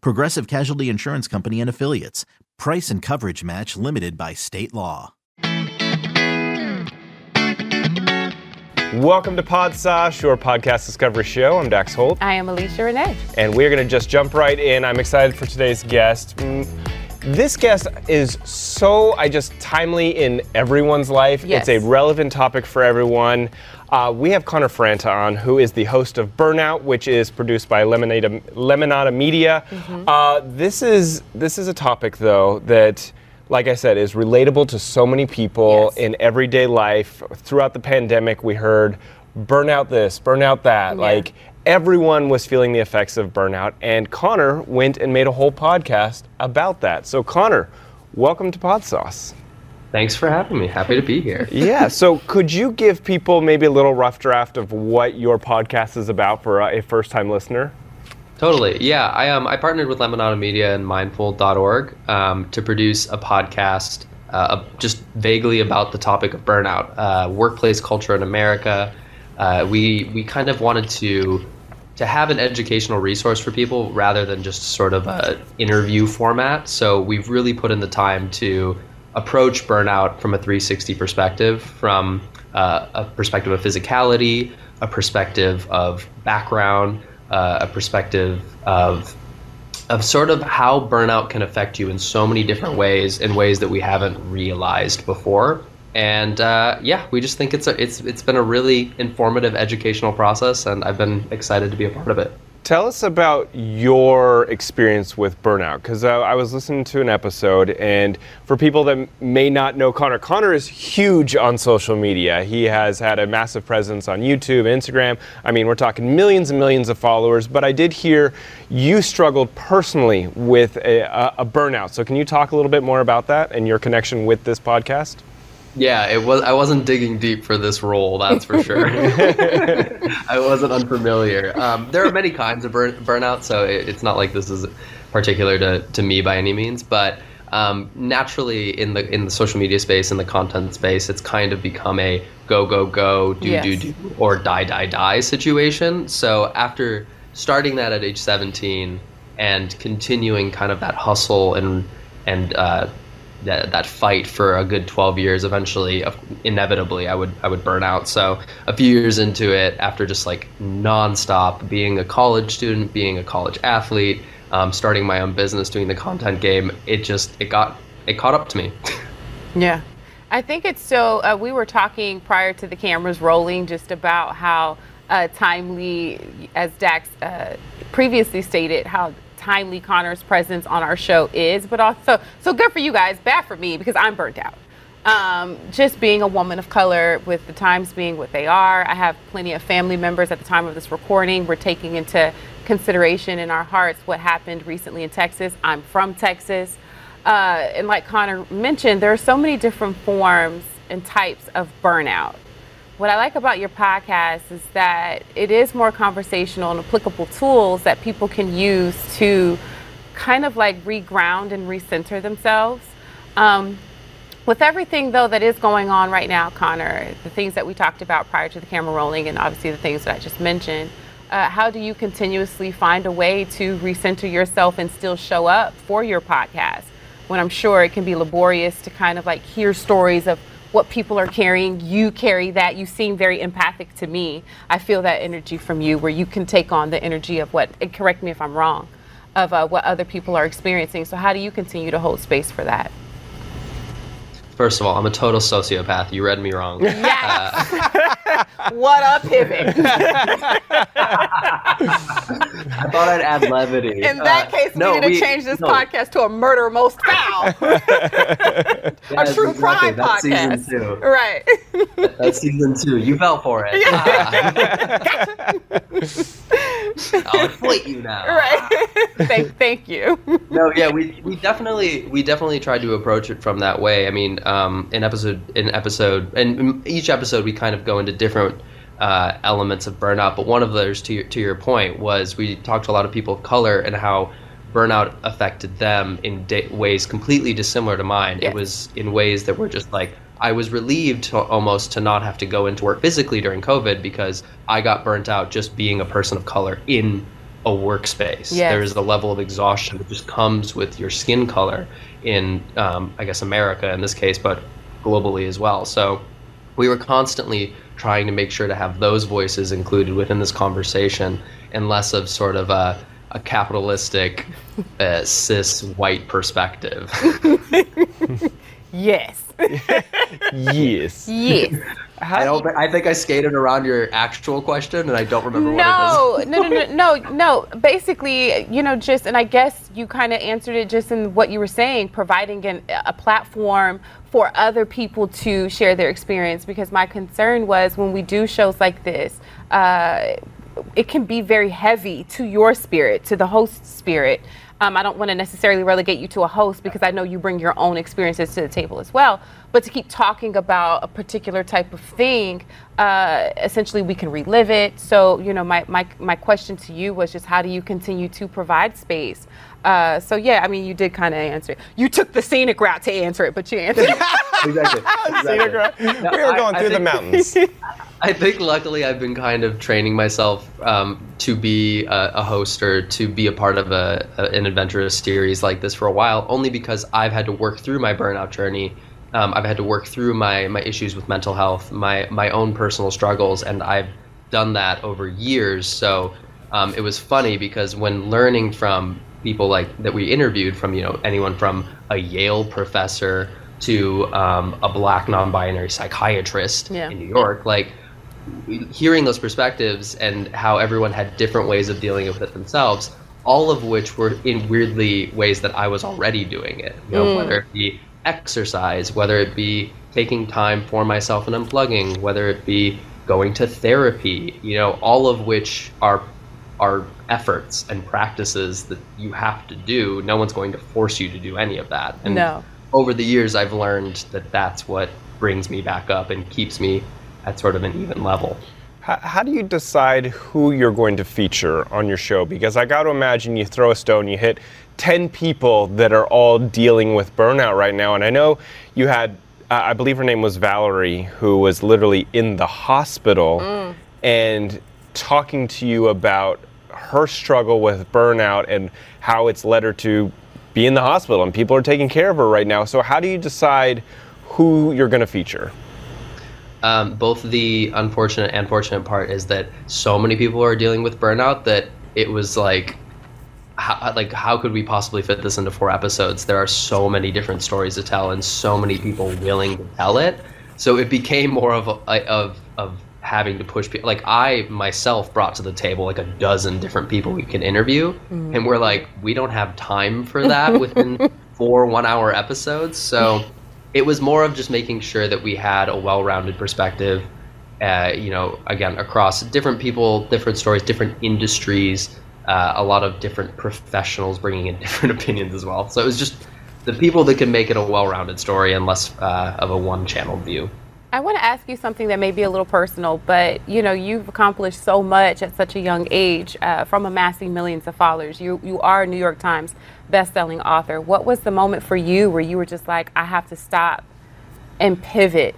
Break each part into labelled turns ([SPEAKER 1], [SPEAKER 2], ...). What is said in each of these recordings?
[SPEAKER 1] Progressive Casualty Insurance Company and Affiliates. Price and coverage match limited by state law.
[SPEAKER 2] Welcome to Pod Sauce, your podcast discovery show. I'm Dax Holt.
[SPEAKER 3] I am Alicia Renee.
[SPEAKER 2] And we're going to just jump right in. I'm excited for today's guest. Mm, This guest is so, I just, timely in everyone's life.
[SPEAKER 3] Yes.
[SPEAKER 2] It's a relevant topic for everyone. Uh, we have Connor Franta on, who is the host of Burnout, which is produced by Lemonada Media.
[SPEAKER 3] Mm-hmm.
[SPEAKER 2] Uh, this is this is a topic, though, that, like I said, is relatable to so many people
[SPEAKER 3] Yes.
[SPEAKER 2] in everyday life. Throughout the pandemic, we heard burnout this, burnout that.
[SPEAKER 3] Yeah.
[SPEAKER 2] Like everyone was feeling the effects of burnout, and Connor went and made a whole podcast about that. So, Connor, welcome to Pod Sauce.
[SPEAKER 4] Thanks for having me. Happy to be here.
[SPEAKER 2] Yeah. So, could you give people maybe a little rough draft of what your podcast is about for a first-time listener?
[SPEAKER 4] Totally. Yeah, I um I partnered with Lemonada Media and Mindful.org um, to produce a podcast uh, just vaguely about the topic of burnout, uh, workplace culture in America. Uh, we we kind of wanted to to have an educational resource for people rather than just sort of a interview format. So we've really put in the time to approach burnout from a 360 perspective, from uh, a perspective of physicality, a perspective of background, uh, a perspective of of sort of how burnout can affect you in so many different ways, in ways that we haven't realized before. And uh, yeah, we just think it's a, it's it's been a really informative educational process, and I've been excited to be a part of it.
[SPEAKER 2] Tell us about your experience with burnout, because uh, I was listening to an episode, and for people that may not know Connor, Connor is huge on social media. He has had a massive presence on YouTube, Instagram. I mean, we're talking millions and millions of followers. But I did hear you struggled personally with a, a, a burnout. So can you talk a little bit more about that and your connection with this podcast?
[SPEAKER 4] Yeah, it was. I wasn't digging deep for this role, that's for sure. I wasn't unfamiliar. Um, there are many kinds of burn, burnout, so it, it's not like this is particular to, to me by any means. But um, naturally, in the in the social media space, in the content space, it's kind of become a go go go, do
[SPEAKER 3] Yes.
[SPEAKER 4] do do, or die die die situation. So after starting that at age 17 and continuing kind of that hustle and and uh, that that fight for a good 12 years eventually inevitably I would I would burn out so a few years into it after just like nonstop being a college student being a college athlete um, starting my own business doing the content game it just it got it caught up to me
[SPEAKER 3] Yeah. I think it's so. Uh, we were talking prior to the cameras rolling just about how uh, timely, as Dax uh, previously stated, how timely Connor's presence on our show is, but also, so good for you guys, bad for me because I'm burnt out. Um, just being a woman of color with the times being what they are. I have plenty of family members at the time of this recording. We're taking into consideration in our hearts what happened recently in Texas. I'm from Texas. Uh, and like Connor mentioned, there are so many different forms and types of burnout. What I like about your podcast is that it is more conversational and applicable tools that people can use to kind of like reground and recenter themselves. Um, with everything though that is going on right now, Connor, the things that we talked about prior to the camera rolling, and obviously the things that I just mentioned, uh, how do you continuously find a way to recenter yourself and still show up for your podcast? When I'm sure it can be laborious to kind of like hear stories of what people are carrying. You carry that. You seem very empathic to me. I feel that energy from you where you can take on the energy of what, and correct me if I'm wrong, of uh, what other people are experiencing. So, how do you continue to hold space for that?
[SPEAKER 4] First of all, I'm a total sociopath. You read me wrong.
[SPEAKER 3] Yes. what a pivot.
[SPEAKER 4] I thought I'd add levity.
[SPEAKER 3] In that
[SPEAKER 4] Uh,
[SPEAKER 3] case,
[SPEAKER 4] no,
[SPEAKER 3] we need to change this
[SPEAKER 4] no.
[SPEAKER 3] podcast to a murder most foul, a true
[SPEAKER 4] exactly.
[SPEAKER 3] crime
[SPEAKER 4] That's
[SPEAKER 3] podcast.
[SPEAKER 4] Season two.
[SPEAKER 3] Right.
[SPEAKER 4] That's season two. You fell for it. I'll exploit you now.
[SPEAKER 3] right. thank, thank you.
[SPEAKER 4] no, yeah, we, we definitely we definitely tried to approach it from that way. I mean, um, in episode in episode and each episode we kind of go into different uh, elements of burnout. But one of those, to your, to your point, was we talked to a lot of people of color and how burnout affected them in da- ways completely dissimilar to mine.
[SPEAKER 3] Yes.
[SPEAKER 4] It was in ways that were just like I was relieved to, almost to not have to go into work physically during COVID because I got burnt out just being a person of color in a workspace.
[SPEAKER 3] Yes.
[SPEAKER 4] There is a level of exhaustion that just comes with your skin color in, um, I guess, America in this case, but globally as well. So we were constantly trying to make sure to have those voices included within this conversation and less of sort of a, a capitalistic, uh, cis white perspective.
[SPEAKER 3] Yes.
[SPEAKER 2] yes.
[SPEAKER 3] Yes.
[SPEAKER 4] I don't. thi- I think I skated around your actual question, and I don't remember what it is.
[SPEAKER 3] No, no, no, no, no, no. Basically, you know, just and I guess you kind of answered it just in what you were saying, providing an, a platform for other people to share their experience. Because my concern was when we do shows like this, uh, it can be very heavy to your spirit, to the host's spirit. Um, I don't want to necessarily relegate you to a host because I know you bring your own experiences to the table as well. But to keep talking about a particular type of thing, uh, essentially we can relive it. So, you know, my, my, my question to you was just how do you continue to provide space? Uh, so, yeah, I mean, you did kind of answer it. You took the scenic route to answer it, but you answered it.
[SPEAKER 4] Exactly.
[SPEAKER 2] Scenic route. we were
[SPEAKER 4] I-
[SPEAKER 2] going
[SPEAKER 4] I
[SPEAKER 2] through the mountains.
[SPEAKER 4] I think luckily I've been kind of training myself um, to be a, a host or to be a part of a, a, an adventurous series like this for a while, only because I've had to work through my burnout journey. Um, I've had to work through my, my issues with mental health, my, my own personal struggles, and I've done that over years. So um, it was funny because when learning from people like that we interviewed, from you know anyone from a Yale professor to um, a black non-binary psychiatrist
[SPEAKER 3] Yeah.
[SPEAKER 4] in New York, like hearing those perspectives and how everyone had different ways of dealing with it themselves, all of which were in weirdly ways that I was already doing it. You know, mm. whether it be exercise, whether it be taking time for myself and unplugging, whether it be going to therapy, you know, all of which are are efforts and practices that you have to do. No one's going to force you to do any of that. And
[SPEAKER 3] No.
[SPEAKER 4] over the years I've learned that that's what brings me back up and keeps me at sort of an even level.
[SPEAKER 2] How, how do you decide who you're going to feature on your show? Because I got to imagine you throw a stone, you hit 10 people that are all dealing with burnout right now. And I know you had, uh, I believe her name was Valerie, who was literally in the hospital and talking to you about her struggle with burnout and how it's led her to be in the hospital and people are taking care of her right now. So, how do you decide who you're going to feature?
[SPEAKER 4] Um, both the unfortunate and fortunate part is that so many people are dealing with burnout that it was like, how, like how could we possibly fit this into four episodes? There are so many different stories to tell and so many people willing to tell it. So it became more of a, of of having to push people. Like I myself brought to the table like a dozen different people we can interview, and we're like, we don't have time for that within four one-hour episodes. So it was more of just making sure that we had a well-rounded perspective uh, you know again across different people different stories different industries uh, a lot of different professionals bringing in different opinions as well. So it was just the people that can make it a well-rounded story and less uh, of a one-channel view
[SPEAKER 3] I want to ask you something that may be a little personal, but you know you've accomplished so much at such a young age uh, from amassing millions of followers. You you are a New York Times best-selling author. What was the moment for you where you were just like, I have to stop and pivot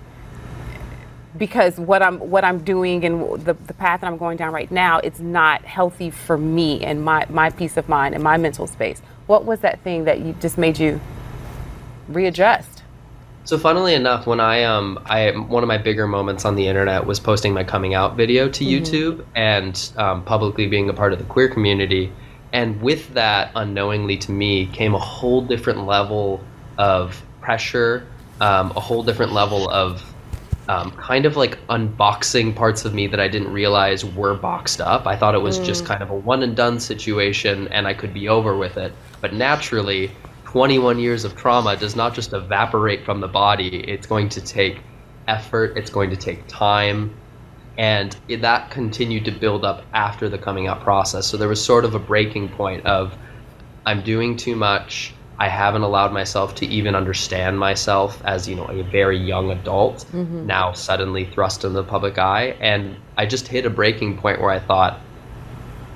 [SPEAKER 3] because what I'm what I'm doing and the, the path that I'm going down right now, it's not healthy for me and my my peace of mind and my mental space. What was that thing that you just made you readjust?
[SPEAKER 4] So funnily enough, when I um I one of my bigger moments on the internet was posting my coming out video to YouTube and um, publicly being a part of the queer community, And with that, unknowingly to me, came a whole different level of pressure, um, a whole different level of um, kind of like unboxing parts of me that I didn't realize were boxed up. I thought it was just kind of a one and done situation and I could be over with it. But naturally, 21 years of trauma does not just evaporate from the body, it's going to take effort, it's going to take time. And that continued to build up after the coming out process. So there was sort of a breaking point of I'm doing too much. I haven't allowed myself to even understand myself as you know a very young adult mm-hmm. now suddenly thrust in the public eye and I just hit a breaking point where I thought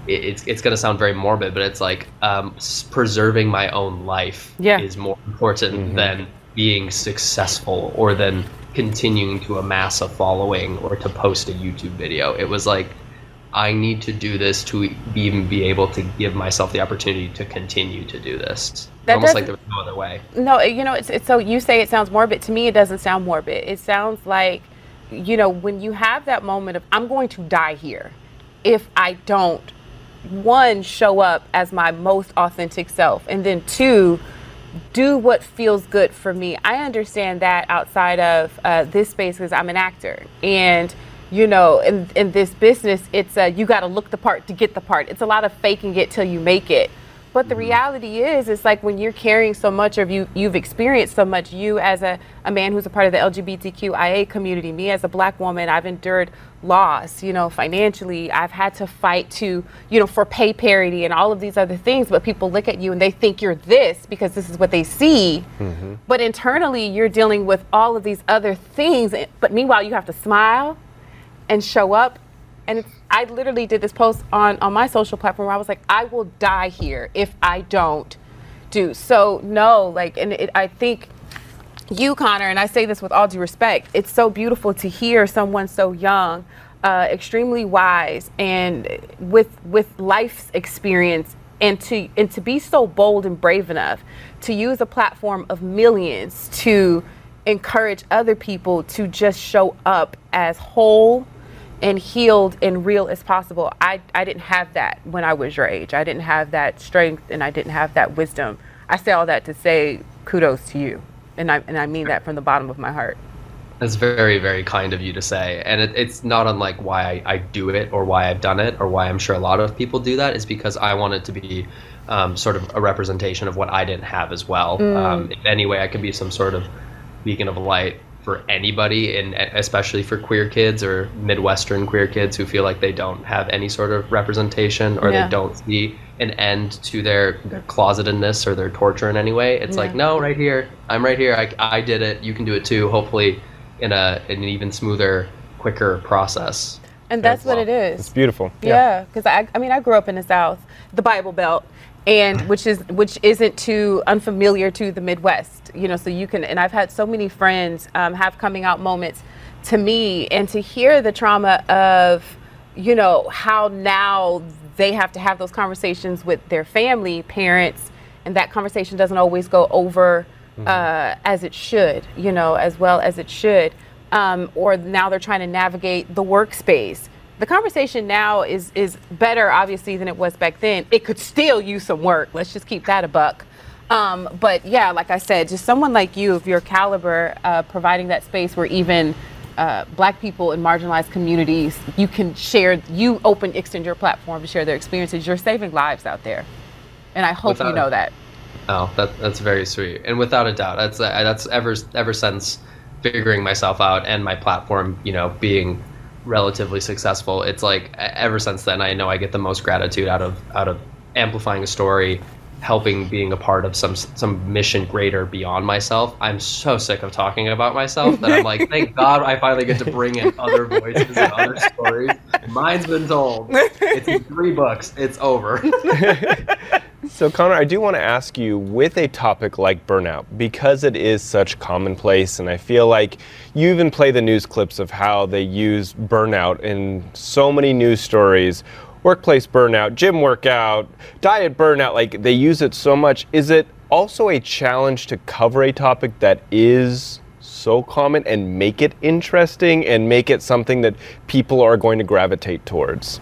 [SPEAKER 4] it's it's going to sound very morbid but it's like um, preserving my own life
[SPEAKER 3] Yeah.
[SPEAKER 4] is more important than being successful or than continuing to amass a following or to post a YouTube video it was like I need to do this to even be able to give myself the opportunity to continue to do this.
[SPEAKER 3] That
[SPEAKER 4] Almost like there was no other way.
[SPEAKER 3] No, you know, it's, it's so you say it sounds morbid. To me, it doesn't sound morbid. It sounds like, you know, when you have that moment of, I'm going to die here if I don't, one, show up as my most authentic self, and then two, do what feels good for me. I understand that outside of uh, this space because I'm an actor. And, you know, in, in this business, it's uh, you got to look the part to get the part. It's a lot of faking it till you make it. But the reality is, it's like when you're carrying so much of you, you've experienced so much. You, as a, a man who's a part of the LGBTQIA community, me as a black woman, I've endured loss, you know, financially. I've had to fight to, you know, for pay parity and all of these other things. But people look at you and they think you're this because this is what they see. Mm-hmm. But internally, you're dealing with all of these other things. But meanwhile, you have to smile and show up. And I literally did this post on, on my social platform where I was like, I will die here if I don't do. So, no, like, and it, I think you, Connor, and I say this with all due respect, it's so beautiful to hear someone so young, uh, extremely wise, and with with life's experience, and to and to be so bold and brave enough to use a platform of millions to encourage other people to just show up as whole and healed and real as possible. I, I didn't have that when I was your age. I didn't have that strength and I didn't have that wisdom. I say all that to say kudos to you. And I, and I mean that from the bottom of my heart.
[SPEAKER 4] That's very, very kind of you to say. And it, it's not unlike why I, I do it or why I've done it or why I'm sure a lot of people do that is because I want it to be um, sort of a representation of what I didn't have as well. Um, in any way, I could be some sort of beacon of light for anybody, and especially for queer kids or Midwestern queer kids who feel like they don't have any sort of representation or
[SPEAKER 3] Yeah.
[SPEAKER 4] they don't see an end to their, their closetedness or their torture in any way. It's like, no, right here, I'm right here. I, I did it. You can do it too. Hopefully, in a in an even smoother, quicker process.
[SPEAKER 3] And that's what it is.
[SPEAKER 2] It's beautiful.
[SPEAKER 3] Yeah, because I, I mean, I grew up in the South, the Bible Belt, and which is which isn't too unfamiliar to the Midwest. You know, so you can, and I've had so many friends um, have coming out moments to me, and to hear the trauma of, you know, how now they have to have those conversations with their family, parents, and that conversation doesn't always go over uh, as it should, you know, as well as it should. Um, or now they're trying to navigate the workspace. The conversation now is is better, obviously, than it was back then. It could still use some work. Let's just keep that a buck. Um, but yeah, like I said, just someone like you of your caliber, uh, providing that space where even uh, Black people in marginalized communities, you can share. You open, extend your platform to share their experiences. You're saving lives out there, and I hope
[SPEAKER 4] Without
[SPEAKER 3] you
[SPEAKER 4] a-
[SPEAKER 3] know that.
[SPEAKER 4] Oh, that that's very sweet, and without a doubt, that's that's ever ever since figuring myself out and my platform, you know, being relatively successful. It's like ever since then, I know I get the most gratitude out of out of amplifying a story, helping being a part of some some mission greater beyond myself. I'm so sick of talking about myself that I'm like, thank God I finally get to bring in other voices and other stories. Mine's been told. It's in three books. It's over.
[SPEAKER 2] So, Connor, I do want to ask you with a topic like burnout, because it is such commonplace, and I feel like you even play the news clips of how they use burnout in so many news stories workplace burnout, gym workout, diet burnout like they use it so much. Is it also a challenge to cover a topic that is so common and make it interesting and make it something that people are going to gravitate towards?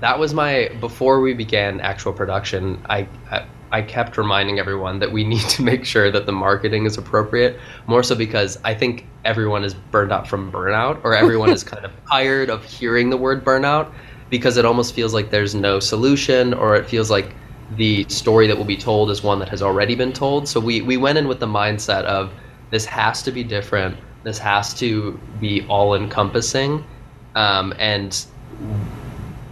[SPEAKER 4] That was my before we began actual production. I, I I kept reminding everyone that we need to make sure that the marketing is appropriate. More so because I think everyone is burned out from burnout, or everyone is kind of tired of hearing the word burnout because it almost feels like there's no solution, or it feels like the story that will be told is one that has already been told. So we, we went in with the mindset of this has to be different, this has to be all encompassing. Um, and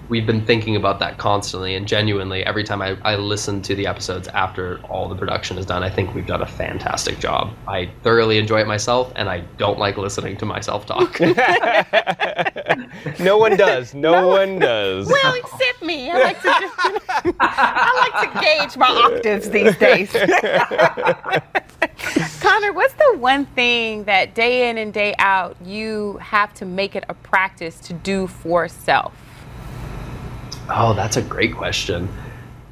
[SPEAKER 4] we've been thinking about that constantly and genuinely every time I, I listen to the episodes after all the production is done i think we've done a fantastic job i thoroughly enjoy it myself and i don't like listening to myself talk
[SPEAKER 2] no one does no one does
[SPEAKER 3] Well, except me. I like to just, I like to gauge my octaves these days. Connor, what's the one thing that day in and day out you have to make it a practice to do for self?
[SPEAKER 4] Oh that's a great question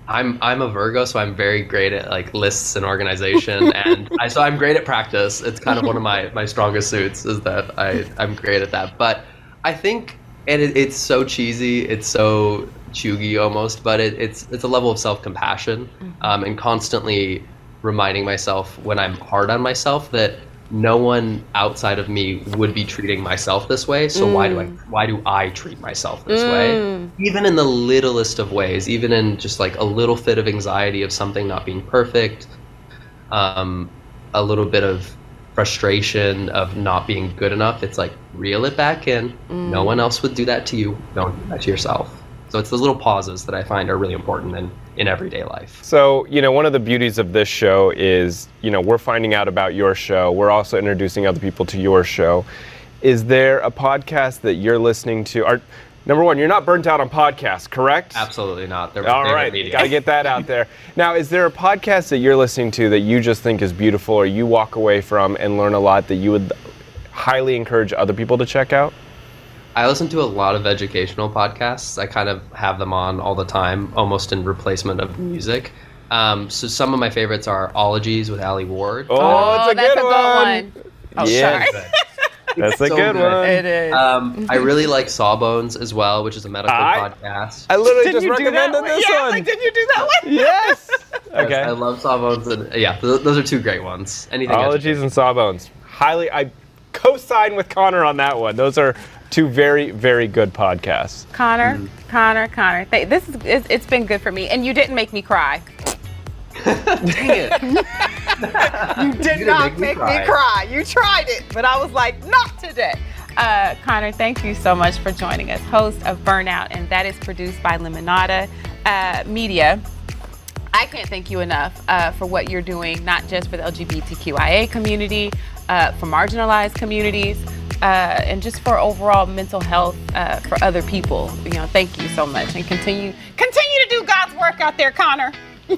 [SPEAKER 4] I'm I'm a Virgo, so I'm very great at like lists and organization, and I so I'm great at practice. It's kind of one of my my strongest suits is that I I'm great at that. But I think and it, it's so cheesy, it's so cheugy almost, but it, it's it's a level of self compassion, um, and constantly reminding myself when I'm hard on myself that no one outside of me would be treating myself this way. So why do I mm. why do I treat myself this way? Mm. Even in the littlest of ways, even in just like a little fit of anxiety of something not being perfect, um, a little bit of frustration of not being good enough. It's like reel it back in. No mm. one else would do that to you. Don't do that to yourself. So it's those little pauses that I find are really important in, in everyday life.
[SPEAKER 2] So, you know, one of the beauties of this show is, you know, we're finding out about your show. We're also introducing other people to your show. Is there a podcast that you're listening to? Are, number one, you're not burnt out on podcasts, correct?
[SPEAKER 4] Absolutely not. They're
[SPEAKER 2] All right, got to get that out there. Now, is there a podcast that you're listening to that you just think is beautiful or you walk away from and learn a lot that you would highly encourage other people to check out?
[SPEAKER 4] I listen to a lot of educational podcasts. I kind of have them on all the time, almost in replacement of music. Um, so some of my favorites are Ologies with Alie Ward.
[SPEAKER 2] Oh, it's a
[SPEAKER 3] that's
[SPEAKER 2] good
[SPEAKER 3] a good
[SPEAKER 2] one.
[SPEAKER 3] one. Oh,
[SPEAKER 2] Yes.
[SPEAKER 3] sorry.
[SPEAKER 2] That's a
[SPEAKER 4] So
[SPEAKER 2] good
[SPEAKER 4] good.
[SPEAKER 2] one.
[SPEAKER 3] It is.
[SPEAKER 4] Um, I really like Sawbones as well, which is a medical
[SPEAKER 2] I-
[SPEAKER 4] podcast.
[SPEAKER 2] I literally
[SPEAKER 3] Didn't
[SPEAKER 2] just
[SPEAKER 3] you do that
[SPEAKER 2] recommended this
[SPEAKER 3] yeah,
[SPEAKER 2] one.
[SPEAKER 3] like, did you do that one?
[SPEAKER 2] yes. Okay.
[SPEAKER 4] I love Sawbones, and yeah, th- those are two great ones. Anything
[SPEAKER 2] Ologies and Sawbones. Highly, I co-sign with Connor on that one. Those are two very, very good podcasts.
[SPEAKER 3] Connor, Connor, Connor. Th- this is it's, it's been good for me, and you didn't make me cry.
[SPEAKER 4] Dang it.
[SPEAKER 3] You did
[SPEAKER 4] didn't make me
[SPEAKER 3] make
[SPEAKER 4] cry.
[SPEAKER 3] me cry. You tried it, but I was like, not today. Uh, Connor, thank you so much for joining us, host of Burnout, and that is produced by Lemonada uh, Media. I can't thank you enough uh, for what you're doing, not just for the LGBTQIA community, uh, for marginalized communities, uh, and just for overall mental health uh, for other people. You know, thank you so much, and continue continue to do God's work out there, Connor.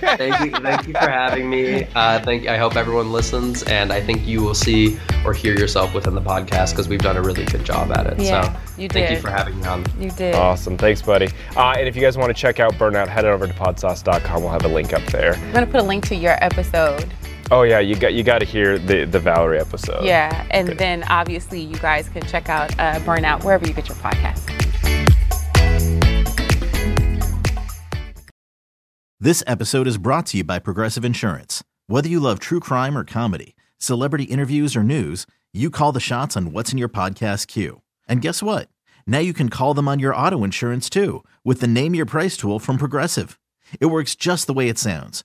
[SPEAKER 4] thank you, thank you for having me. Uh, thank. I hope everyone listens, and I think you will see or hear yourself within the podcast because we've done a really good job at it.
[SPEAKER 3] Yeah,
[SPEAKER 4] so
[SPEAKER 3] you
[SPEAKER 4] thank you for having me on.
[SPEAKER 3] You did.
[SPEAKER 2] Awesome. Thanks, buddy. Uh, and if you guys want to check out Burnout, head over to podsauce.com. We'll have a link up there.
[SPEAKER 3] I'm gonna put a link to your episode.
[SPEAKER 2] Oh yeah, you got you got to hear the the Valerie episode.
[SPEAKER 3] Yeah, and then obviously you guys can check out uh, Burnout wherever you get your podcast.
[SPEAKER 1] This episode is brought to you by Progressive Insurance. Whether you love true crime or comedy, celebrity interviews or news, you call the shots on what's in your podcast queue. And guess what? Now you can call them on your auto insurance too with the Name Your Price tool from Progressive. It works just the way it sounds.